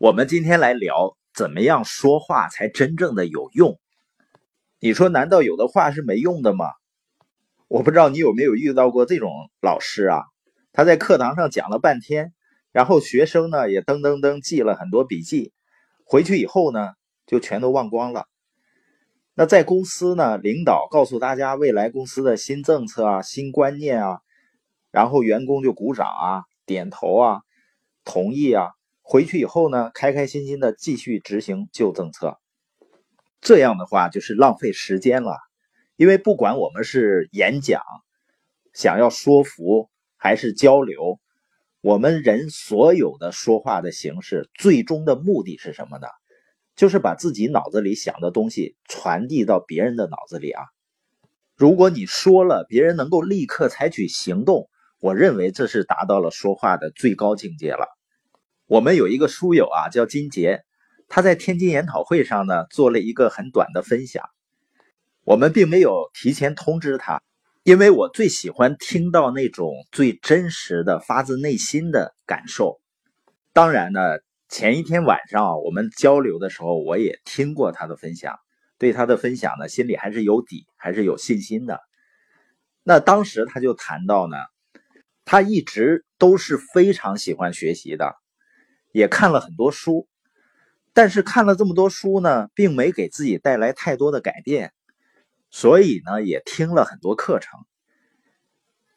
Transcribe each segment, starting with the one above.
我们今天来聊怎么样说话才真正的有用。你说难道有的话是没用的吗？我不知道你有没有遇到过这种老师啊？他在课堂上讲了半天，然后学生呢也噔噔噔记了很多笔记，回去以后呢就全都忘光了。那在公司呢，领导告诉大家未来公司的新政策啊、新观念啊，然后员工就鼓掌啊、点头啊、同意啊，回去以后呢，开开心心的继续执行旧政策。这样的话就是浪费时间了。因为不管我们是演讲、想要说服还是交流，我们人所有的说话的形式，最终的目的是什么呢？就是把自己脑子里想的东西传递到别人的脑子里啊。如果你说了，别人能够立刻采取行动，我认为这是达到了说话的最高境界了。我们有一个书友啊，叫金杰，他在天津研讨会上呢做了一个很短的分享。我们并没有提前通知他，因为我最喜欢听到那种最真实的、发自内心的感受。当然呢，前一天晚上我们交流的时候，我也听过他的分享，对他的分享呢，心里还是有底，还是有信心的。那当时他就谈到呢，他一直都是非常喜欢学习的，也看了很多书，但是看了这么多书呢，并没给自己带来太多的改变。所以呢，也听了很多课程。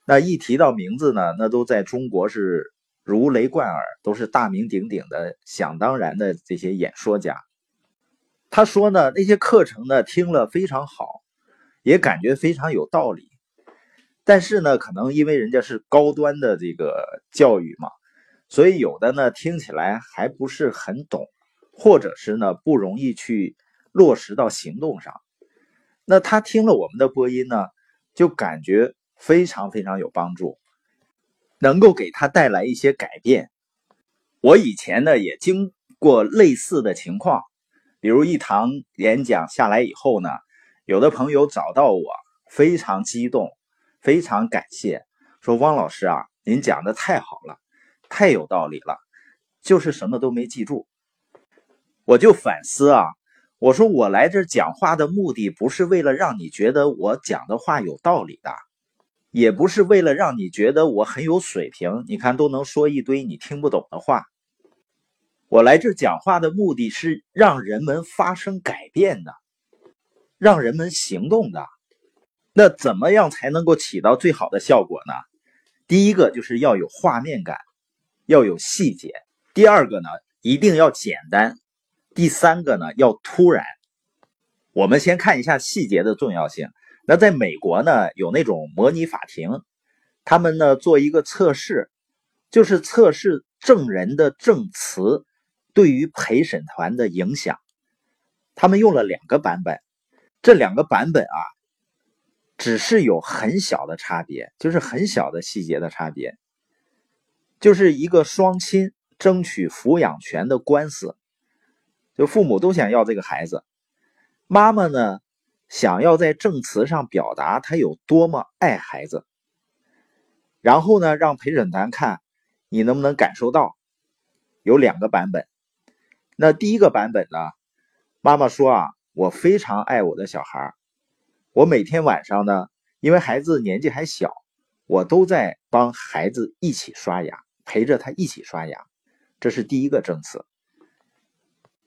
那一提到名字呢，那都在中国是如雷贯耳，都是大名鼎鼎的、想当然的这些演说家。他说呢，那些课程呢听了非常好，也感觉非常有道理。但是呢，可能因为人家是高端的这个教育嘛，所以有的呢听起来还不是很懂，或者是呢不容易去落实到行动上。那他听了我们的播音呢，就感觉非常非常有帮助，能够给他带来一些改变。我以前呢也经过类似的情况，比如一堂演讲下来以后呢，有的朋友找到我，非常激动，非常感谢，说汪老师啊，您讲的太好了，太有道理了，就是什么都没记住。我就反思啊。我说我来这讲话的目的不是为了让你觉得我讲的话有道理的，也不是为了让你觉得我很有水平，你看都能说一堆你听不懂的话。我来这讲话的目的是让人们发生改变的，让人们行动的。那怎么样才能够起到最好的效果呢？第一个就是要有画面感，要有细节；第二个呢，一定要简单。第三个呢，要突然。我们先看一下细节的重要性。那在美国呢，有那种模拟法庭，他们呢做一个测试，就是测试证人的证词对于陪审团的影响。他们用了两个版本，这两个版本啊，只是有很小的差别，就是很小的细节的差别，就是一个双亲争取抚养权的官司。就父母都想要这个孩子，妈妈呢想要在证词上表达她有多么爱孩子，然后呢让陪审团看你能不能感受到。有两个版本，那第一个版本呢，妈妈说啊，我非常爱我的小孩，我每天晚上呢，因为孩子年纪还小，我都在帮孩子一起刷牙，陪着他一起刷牙，这是第一个证词。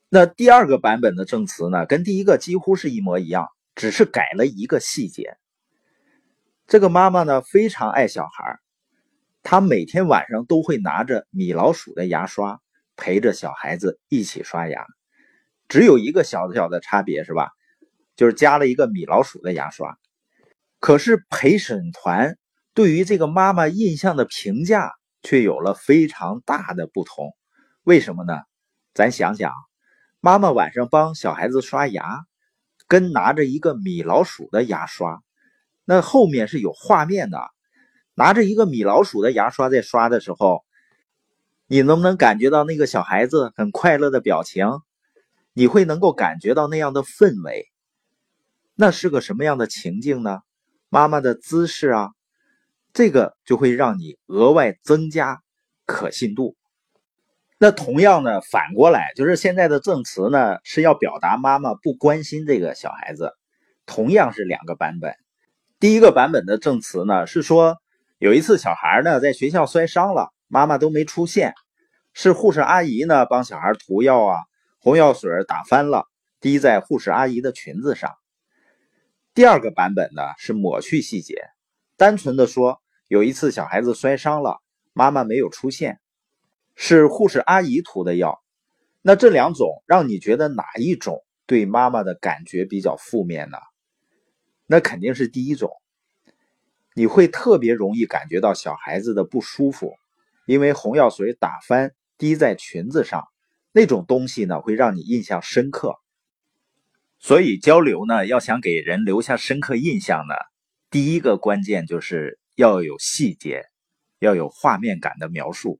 那第二个版本的证词呢，跟第一个几乎是一模一样，只是改了一个细节。这个妈妈呢非常爱小孩，她每天晚上都会拿着米老鼠的牙刷陪着小孩子一起刷牙，只有一个小小的差别是吧？就是加了一个米老鼠的牙刷。可是陪审团对于这个妈妈印象的评价却有了非常大的不同。为什么呢？咱想想。妈妈晚上帮小孩子刷牙，跟拿着一个米老鼠的牙刷，那后面是有画面的。拿着一个米老鼠的牙刷在刷的时候，你能不能感觉到那个小孩子很快乐的表情？你会能够感觉到那样的氛围？那是个什么样的情境呢？妈妈的姿势啊，这个就会让你额外增加可信度。那同样呢，反过来就是现在的证词呢是要表达妈妈不关心这个小孩子，同样是两个版本。第一个版本的证词呢是说，有一次小孩呢在学校摔伤了，妈妈都没出现，是护士阿姨呢帮小孩涂药啊，红药水打翻了，滴在护士阿姨的裙子上。第二个版本呢是抹去细节，单纯的说有一次小孩子摔伤了，妈妈没有出现。是护士阿姨涂的药，那这两种让你觉得哪一种对妈妈的感觉比较负面呢？那肯定是第一种，你会特别容易感觉到小孩子的不舒服，因为红药水打翻滴在裙子上那种东西呢，会让你印象深刻。所以交流呢，要想给人留下深刻印象呢，第一个关键就是要有细节，要有画面感的描述。